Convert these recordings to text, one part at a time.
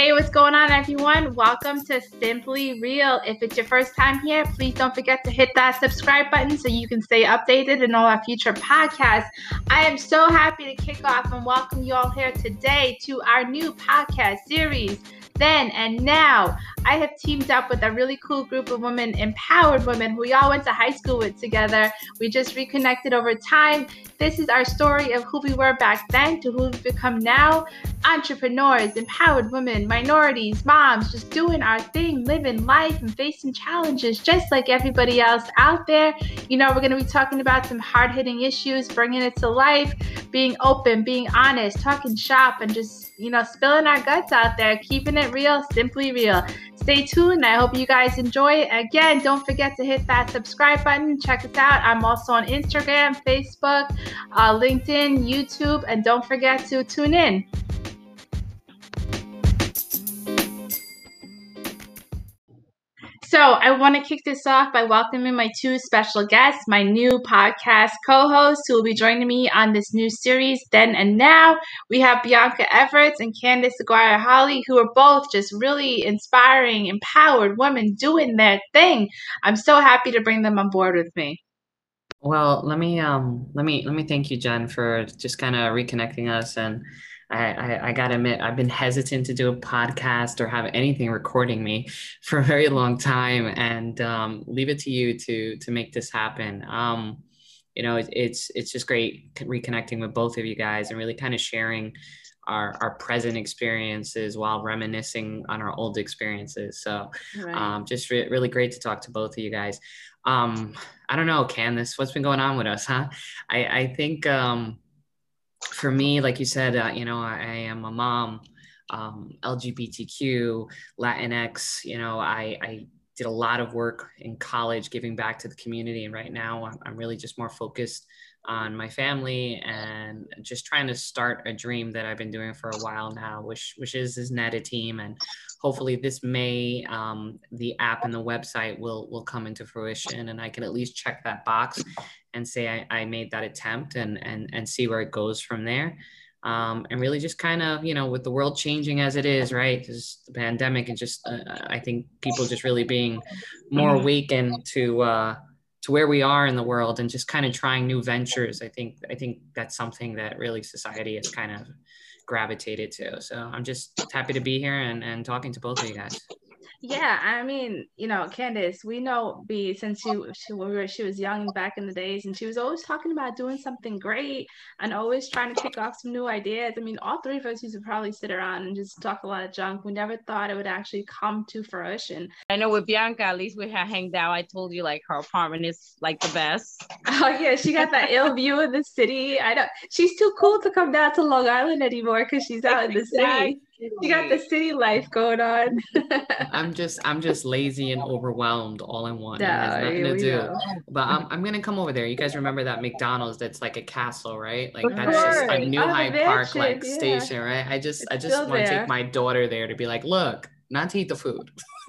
Hey, what's going on, everyone? Welcome to Simply Real. If it's your first time here, please don't forget to hit that subscribe button so you can stay updated in all our future podcasts. I am so happy to kick off and welcome you all here today to our new podcast series then and now. I have teamed up with a really cool group of women, empowered women who we all went to high school with together. We just reconnected over time. This is our story of who we were back then to who we've become now. Entrepreneurs, empowered women, minorities, moms, just doing our thing, living life and facing challenges just like everybody else out there. You know, we're going to be talking about some hard hitting issues, bringing it to life, being open, being honest, talking shop, and just you know, spilling our guts out there, keeping it real, simply real. Stay tuned. I hope you guys enjoy. Again, don't forget to hit that subscribe button. Check us out. I'm also on Instagram, Facebook, uh, LinkedIn, YouTube, and don't forget to tune in. So, I want to kick this off by welcoming my two special guests, my new podcast co hosts who will be joining me on this new series, Then and Now. We have Bianca Evertsz and Candace Aguirre Holley, who are both just really inspiring, empowered women doing their thing. I'm so happy to bring them on board with me. Well, let me um let me let me thank you, Jen, for just kind of reconnecting us and I, I, I, gotta admit, I've been hesitant to do a podcast or have anything recording me for a very long time, and um, leave it to you to to make this happen. Um, you know, it, it's it's just great reconnecting with both of you guys and really kind of sharing our our present experiences while reminiscing on our old experiences. So, right. um, just re- really great to talk to both of you guys. Um, I don't know, Candace, what's been going on with us, huh? I I think. Um, for me, like you said, uh, you know, I, I, am a mom, um, LGBTQ, Latinx. You know, I, I did a lot of work in college giving back to the community, and right now I'm, really just more focused on my family and just trying to start a dream that I've been doing for a while now, which which is is Netateam, and hopefully this May um, the app and the website will will come into fruition, and I can at least check that box and say I, I made that attempt and and and see where it goes from there. Um, and really just kind of you know with the world changing as it is right because the pandemic and just uh, i think people just really being more awakened to uh, to where we are in the world and just kind of trying new ventures i think i think that's something that really society has kind of gravitated to. So i'm just happy to be here and, and talking to both of you guys yeah, I mean, you know, Candace, we know B since she she, we were, she was young back in the days, and she was always talking about doing something great and always trying to kick off some new ideas. I mean, all three of us used to probably sit around and just talk a lot of junk. We never thought it would actually come to fruition. I know with Bianca, at least we had hanged out. I told you like her apartment is like the best. Oh yeah, she got that ill view of the city. I don't. She's too cool to come down to Long Island anymore because she's out in the city. You got the city life going on. I'm just I'm just lazy and overwhelmed all in one. No, has nothing to do. But I'm I'm gonna come over there. You guys remember that McDonald's that's like a castle, right? Like of that's course. just a New Hyde Park like yeah. station, right? I just it's I just want to take my daughter there to be like, look, not to eat the food.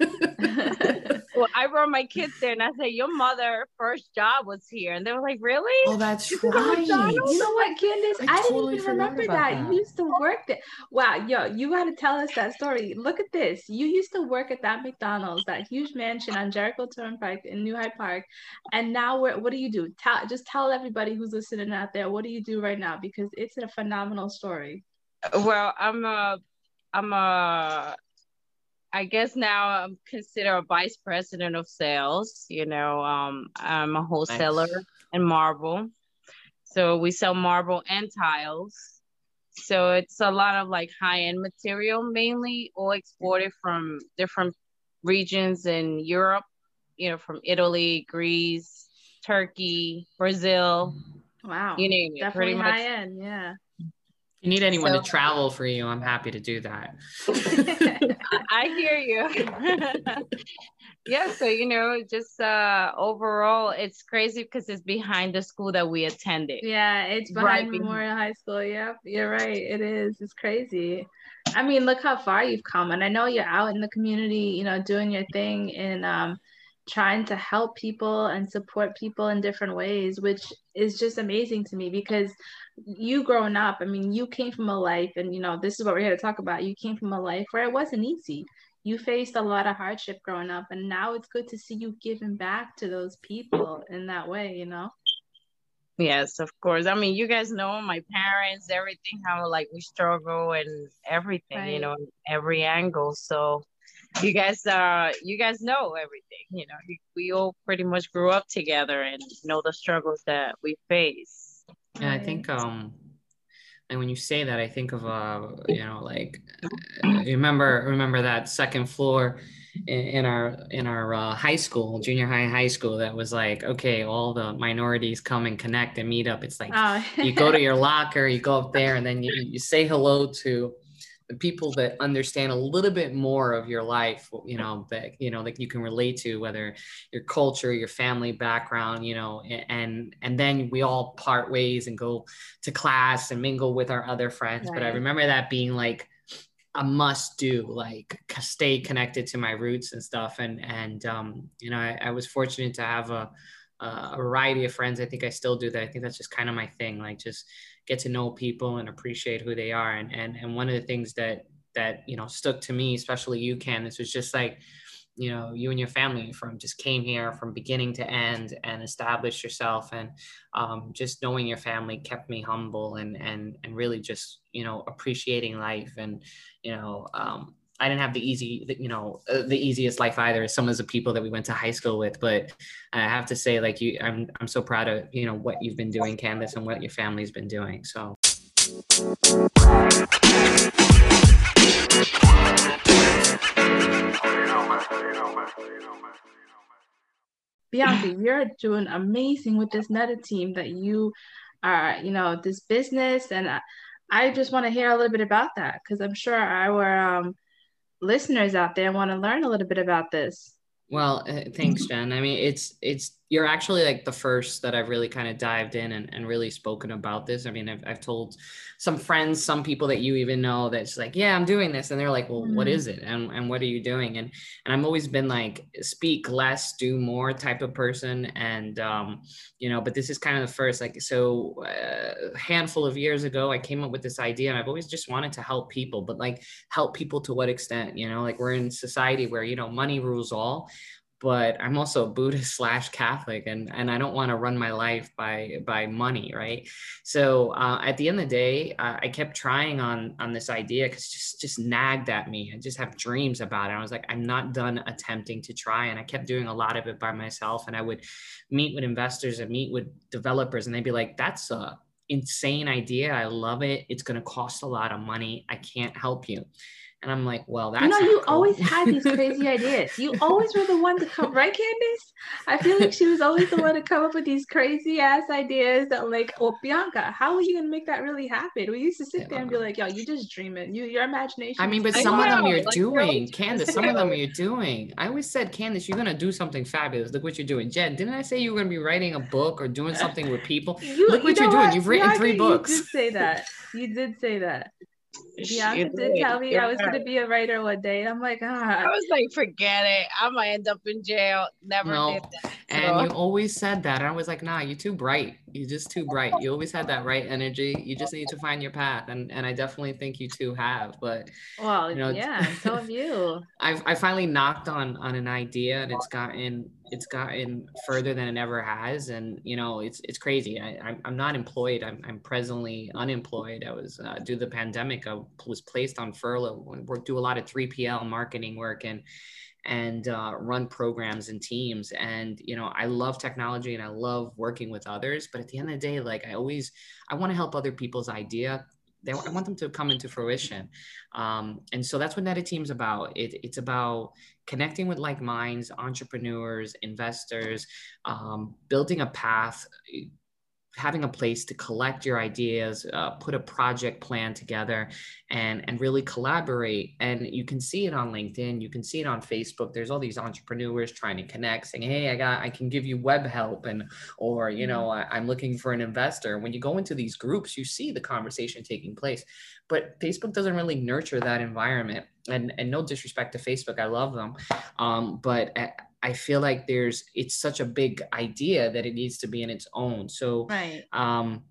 well, I brought my kids there and I said, Your mother first job was here. And they were like, Really? Oh, that's right. You know what, Candace? I, I totally didn't even remember that. that. You used to work there. Wow, yo, you gotta tell us that story. Look at this. You used to work at that McDonald's, that huge mansion on Jericho Turnpike in New Hyde Park. And now what what do you do? Tell just tell everybody who's listening out there, what do you do right now? Because it's a phenomenal story. Well, I'm a I'm a I guess now I'm considered a vice president of sales. You know, um, I'm a wholesaler nice. in marble. So we sell marble and tiles. So it's a lot of like high end material, mainly all exported from different regions in Europe, you know, from Italy, Greece, Turkey, Brazil. Wow. You name it. Definitely pretty high much. end. Yeah you need anyone so, to travel for you, I'm happy to do that. I hear you. yeah, so you know, just uh overall it's crazy because it's behind the school that we attended. Yeah, it's behind right Memorial High School. Yep, you're right. It is. It's crazy. I mean, look how far you've come. And I know you're out in the community, you know, doing your thing in um trying to help people and support people in different ways, which is just amazing to me because you growing up, I mean, you came from a life, and you know, this is what we're here to talk about. You came from a life where it wasn't easy. You faced a lot of hardship growing up, and now it's good to see you giving back to those people in that way, you know? Yes, of course. I mean, you guys know my parents, everything, how like we struggle and everything, right. you know, every angle. So you guys uh you guys know everything you know we all pretty much grew up together and know the struggles that we face. Yeah i think um and when you say that i think of uh you know like uh, remember remember that second floor in, in our in our uh, high school junior high high school that was like okay all the minorities come and connect and meet up. It's like oh. you go to your locker you go up there and then you, you say hello to the people that understand a little bit more of your life you know that you know that you can relate to whether your culture your family background you know and and then we all part ways and go to class and mingle with our other friends right. but i remember that being like a must do like stay connected to my roots and stuff and and um you know i, I was fortunate to have a a variety of friends i think i still do that i think that's just kind of my thing like just get to know people and appreciate who they are. And and and one of the things that that you know stuck to me, especially you, Candace, was just like you know you and your family from just came here from beginning to end and established yourself and um, just knowing your family kept me humble and and and really just you know appreciating life and you know um, I didn't have the easy, you know, uh, the easiest life either some of the people that we went to high school with. But I have to say, like you, I'm, I'm so proud of, you know, what you've been doing, Candace, and what your family's been doing. So. Bianca, you're doing amazing with this Netateam that you are, you know, this business. And I, I just want to hear a little bit about that because I'm sure our um, listeners out there want to learn a little bit about this. Well, uh, thanks, Jen. I mean, it's it's you're actually like the first that I've really kind of dived in and, and really spoken about this. I mean, I've, I've told some friends, some people that you even know that's like, yeah, I'm doing this. And they're like, well, mm-hmm. what is it? And, and what are you doing? And, and I've always been like, speak less, do more type of person. And, um, you know, but this is kind of the first, like, so uh, a handful of years ago, I came up with this idea and I've always just wanted to help people, but like help people to what extent, you know, like we're in society where, you know, money rules all but I'm also a Buddhist slash Catholic, and and I don't want to run my life by by money, right? So uh, at the end of the day, uh, I kept trying on on this idea because just just nagged at me. I just have dreams about it. I was like, I'm not done attempting to try, and I kept doing a lot of it by myself. And I would meet with investors and meet with developers, and they'd be like, "That's a insane idea. I love it. It's going to cost a lot of money. I can't help you." And I'm like, well, that's you know, you cool. always had these crazy ideas. You always were the one to come, right, Candace? I feel like she was always the one to come up with these crazy ass ideas that, like, oh, Bianca, how are you gonna make that really happen? We used to sit there and be like, yo, you just dreaming. You, your imagination. I mean, but some of them you're like, doing, Candace. Some of them you're doing. I always said, Candace, you're gonna do something fabulous. Look what you're doing, Jen. Didn't I say you were gonna be writing a book or doing something with people? You, Look what you are doing. What? You've written Bianca, three books. You did say that. You did say that. Bianca did tell me I was going to be a writer one day. And I'm like, ah. I was like, forget it. I might end up in jail. Never no. did that. So. And you always said that. I was like, nah, you're too bright. You're just too bright. You always had that right energy. You just need to find your path. And and I definitely think you two have. But well, you know, yeah, so have you. I've I finally knocked on on an idea and it's gotten it's gotten further than it ever has and you know it's it's crazy. I, I'm, I'm not employed. I'm, I'm presently unemployed. I was uh, due to the pandemic I was placed on furlough. We do a lot of 3PL marketing work and and uh, run programs and teams. And you know I love technology and I love working with others but at the end of the day like I always I want to help other people's idea they, I want them to come into fruition. Um, and so that's what Netateam's about. It, it's about connecting with like minds, entrepreneurs, investors, um, building a path having a place to collect your ideas, uh, put a project plan together, and and really collaborate. And you can see it on LinkedIn. You can see it on Facebook. There's all these entrepreneurs trying to connect, saying, "Hey, I got, I can give you web help," and or you know, mm-hmm. I, I'm looking for an investor. When you go into these groups, you see the conversation taking place, but Facebook doesn't really nurture that environment and and no disrespect to Facebook, I love them, um, but I feel like there's it's such a big idea that it needs to be in its own. So right. um,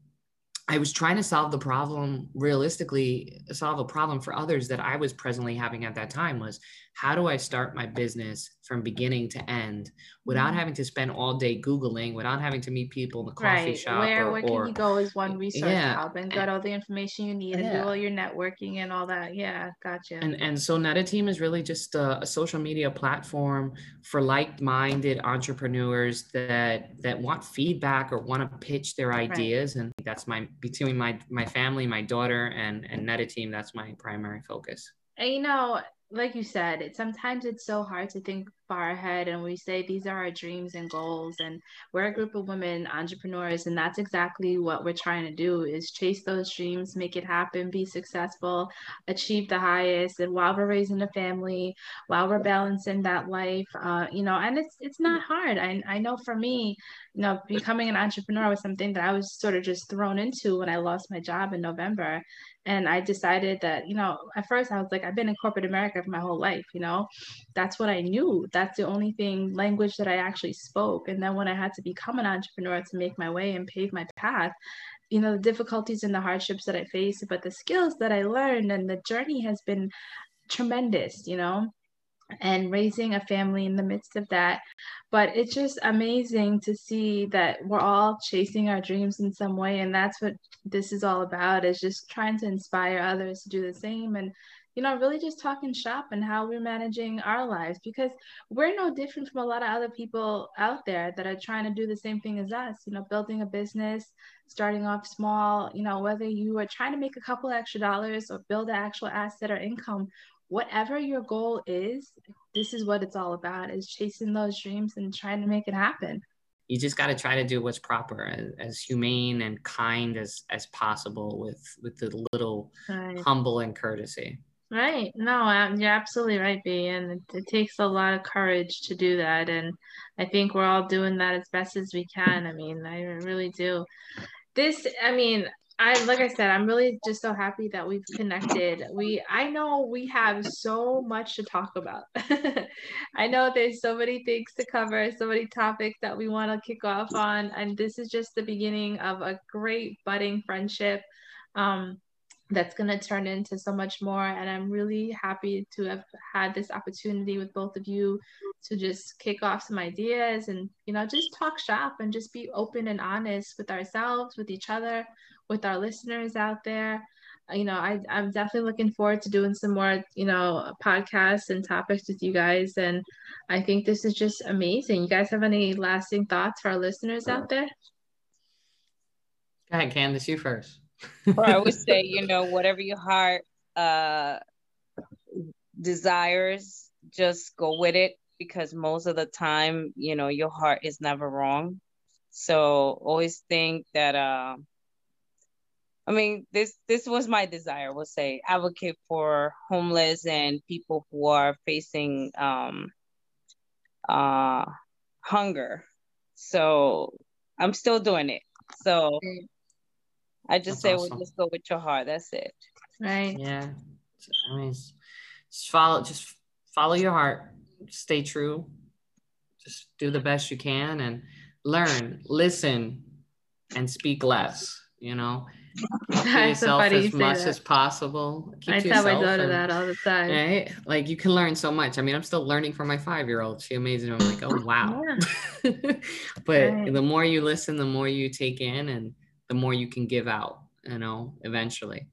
I was trying to solve the problem realistically, solve a problem for others that I was presently having at that time was how do I start my business from beginning to end without mm-hmm. having to spend all day Googling, without having to meet people in the coffee right. shop? Where, or, where can or, you go is one resource yeah. hub and get all the information you need and do all your networking and all that. Yeah, gotcha. And, and so Netateam is really just a, a social media platform for like-minded entrepreneurs that that want feedback or want to pitch their ideas. Right. And that's my between my my family, my daughter, and and Netateam. That's my primary focus. And you know, like you said, it sometimes it's so hard to think far ahead and we say these are our dreams and goals and we're a group of women entrepreneurs and that's exactly what we're trying to do is chase those dreams, make it happen, be successful, achieve the highest and while we're raising a family, while we're balancing that life, uh, you know, and it's it's not hard. I I know for me, you know, becoming an entrepreneur was something that I was sort of just thrown into when I lost my job in November and I decided that, you know, at first I was like, I've been in corporate America for my whole life, you know, that's what I knew. The only thing, language that I actually spoke. And then when I had to become an entrepreneur to make my way and pave my path, you know, the difficulties and the hardships that I faced, but the skills that I learned and the journey has been tremendous, you know and raising a family in the midst of that. But it's just amazing to see that we're all chasing our dreams in some way. And that's what this is all about is just trying to inspire others to do the same and you know, really just talking shop and how we're managing our lives because we're no different from a lot of other people out there that are trying to do the same thing as us, you know, building a business, starting off small, you know, whether you are trying to make a couple extra dollars or build an actual asset or income, whatever your goal is, this is what it's all about is chasing those dreams and trying to make it happen. You just got to try to do what's proper, as, as, humane and kind as as possible, with with the little right. humble and courtesy. Right. No, you're absolutely right, B. And it, it, takes a lot of courage to do that. And I think we're all doing that as best as we can. I mean, I really do. This, I mean, I like I said, I'm really just so happy that we've connected. We I know we have so much to talk about. I know there's so many things to cover, so many topics that we want to kick off on, and this is just the beginning of a great budding friendship. Um, that's going to turn into so much more. And I'm really happy to have had this opportunity with both of you to just kick off some ideas and, you know, just talk shop and just be open and honest with ourselves, with each other, with our listeners out there. Uh, you know, I, I'm definitely looking forward to doing some more, you know, podcasts and topics with you guys. And I think this is just amazing. You guys have any lasting thoughts for our listeners out there? Go ahead, Candace, you first or I would say, you know, whatever your heart uh, desires, just go with it because most of the time, you know, your heart is never wrong. So always think that. Uh, I mean, this this was my desire. Was say advocate for homeless and people who are facing um, uh, hunger. So I'm still doing it. So I just That's say, awesome. well, just go with your heart. That's it. Right. Yeah. I mean, just follow, just follow your heart. Stay true. Just do the best you can and learn, listen, and speak less. You know, keep yourself as much as possible. Keep I tell my daughter and, that all the time. Right? Like you can learn so much. I mean, I'm still learning from my five year old. She amazes me. I'm like, oh wow. but right. the more you listen, the more you take in and the more you can give out, you know, eventually.